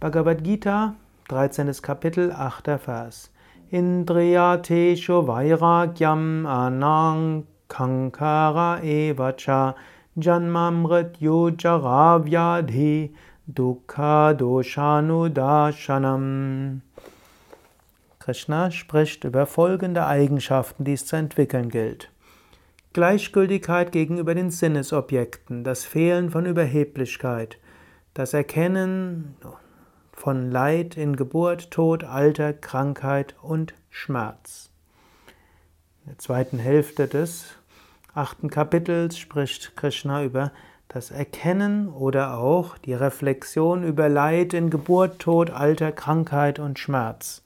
Bhagavad Gita, 13. Kapitel, 8. Vers. Indriyateshu vairagyam anang kankara evacha janmamrityu jaravyadhi dukkha doshanudashanam. Krishna spricht über folgende Eigenschaften, die es zu entwickeln gilt. Gleichgültigkeit gegenüber den Sinnesobjekten, das Fehlen von Überheblichkeit, das Erkennen von Leid in Geburt, Tod, Alter, Krankheit und Schmerz. In der zweiten Hälfte des achten Kapitels spricht Krishna über das Erkennen oder auch die Reflexion über Leid in Geburt, Tod, Alter, Krankheit und Schmerz.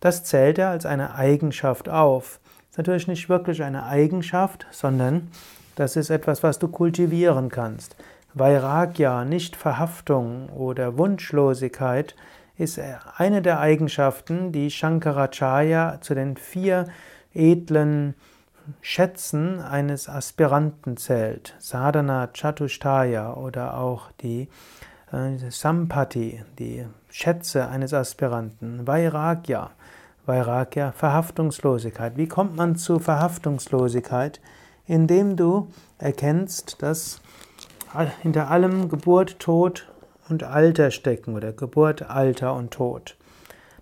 Das zählt er als eine Eigenschaft auf. Ist natürlich nicht wirklich eine Eigenschaft, sondern das ist etwas, was du kultivieren kannst. Vairagya, Nichtverhaftung oder Wunschlosigkeit ist eine der Eigenschaften, die Shankaracharya zu den vier edlen Schätzen eines Aspiranten zählt. Sadhana Chatushtaya oder auch die äh, Sampati, die Schätze eines Aspiranten. Vairagya, Vairagya, Verhaftungslosigkeit. Wie kommt man zu Verhaftungslosigkeit? Indem du erkennst, dass hinter allem Geburt, Tod und Alter stecken oder Geburt, Alter und Tod.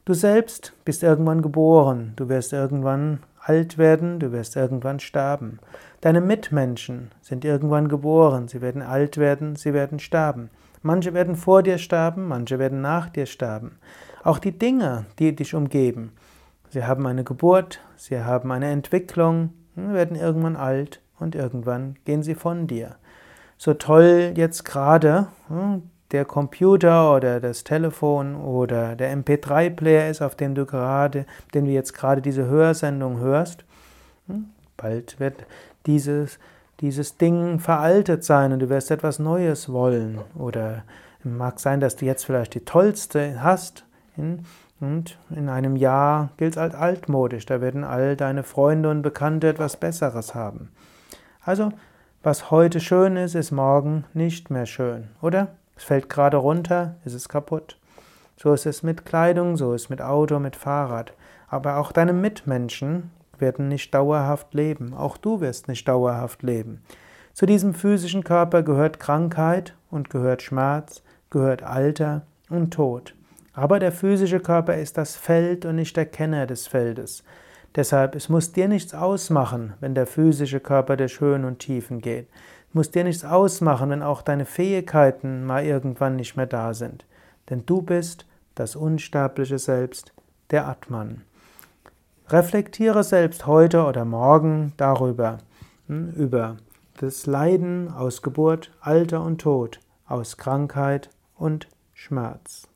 Du selbst bist irgendwann geboren, du wirst irgendwann alt werden, du wirst irgendwann sterben. Deine Mitmenschen sind irgendwann geboren, sie werden alt werden, sie werden sterben. Manche werden vor dir sterben, manche werden nach dir sterben. Auch die Dinge, die dich umgeben, sie haben eine Geburt, sie haben eine Entwicklung, werden irgendwann alt und irgendwann gehen sie von dir so toll jetzt gerade hm, der Computer oder das Telefon oder der MP3-Player ist, auf dem du gerade, den du jetzt gerade diese Hörsendung hörst, hm, bald wird dieses, dieses Ding veraltet sein und du wirst etwas Neues wollen. Oder mag sein, dass du jetzt vielleicht die tollste hast hm, und in einem Jahr gilt es als altmodisch. Da werden all deine Freunde und Bekannte etwas Besseres haben. Also was heute schön ist, ist morgen nicht mehr schön, oder? Es fällt gerade runter, ist es kaputt. So ist es mit Kleidung, so ist es mit Auto, mit Fahrrad. Aber auch deine Mitmenschen werden nicht dauerhaft leben. Auch du wirst nicht dauerhaft leben. Zu diesem physischen Körper gehört Krankheit und gehört Schmerz, gehört Alter und Tod. Aber der physische Körper ist das Feld und nicht der Kenner des Feldes. Deshalb, es muss dir nichts ausmachen, wenn der physische Körper durch Höhen und Tiefen geht. Es muss dir nichts ausmachen, wenn auch deine Fähigkeiten mal irgendwann nicht mehr da sind. Denn du bist das unsterbliche Selbst, der Atman. Reflektiere selbst heute oder morgen darüber, hm, über das Leiden aus Geburt, Alter und Tod, aus Krankheit und Schmerz.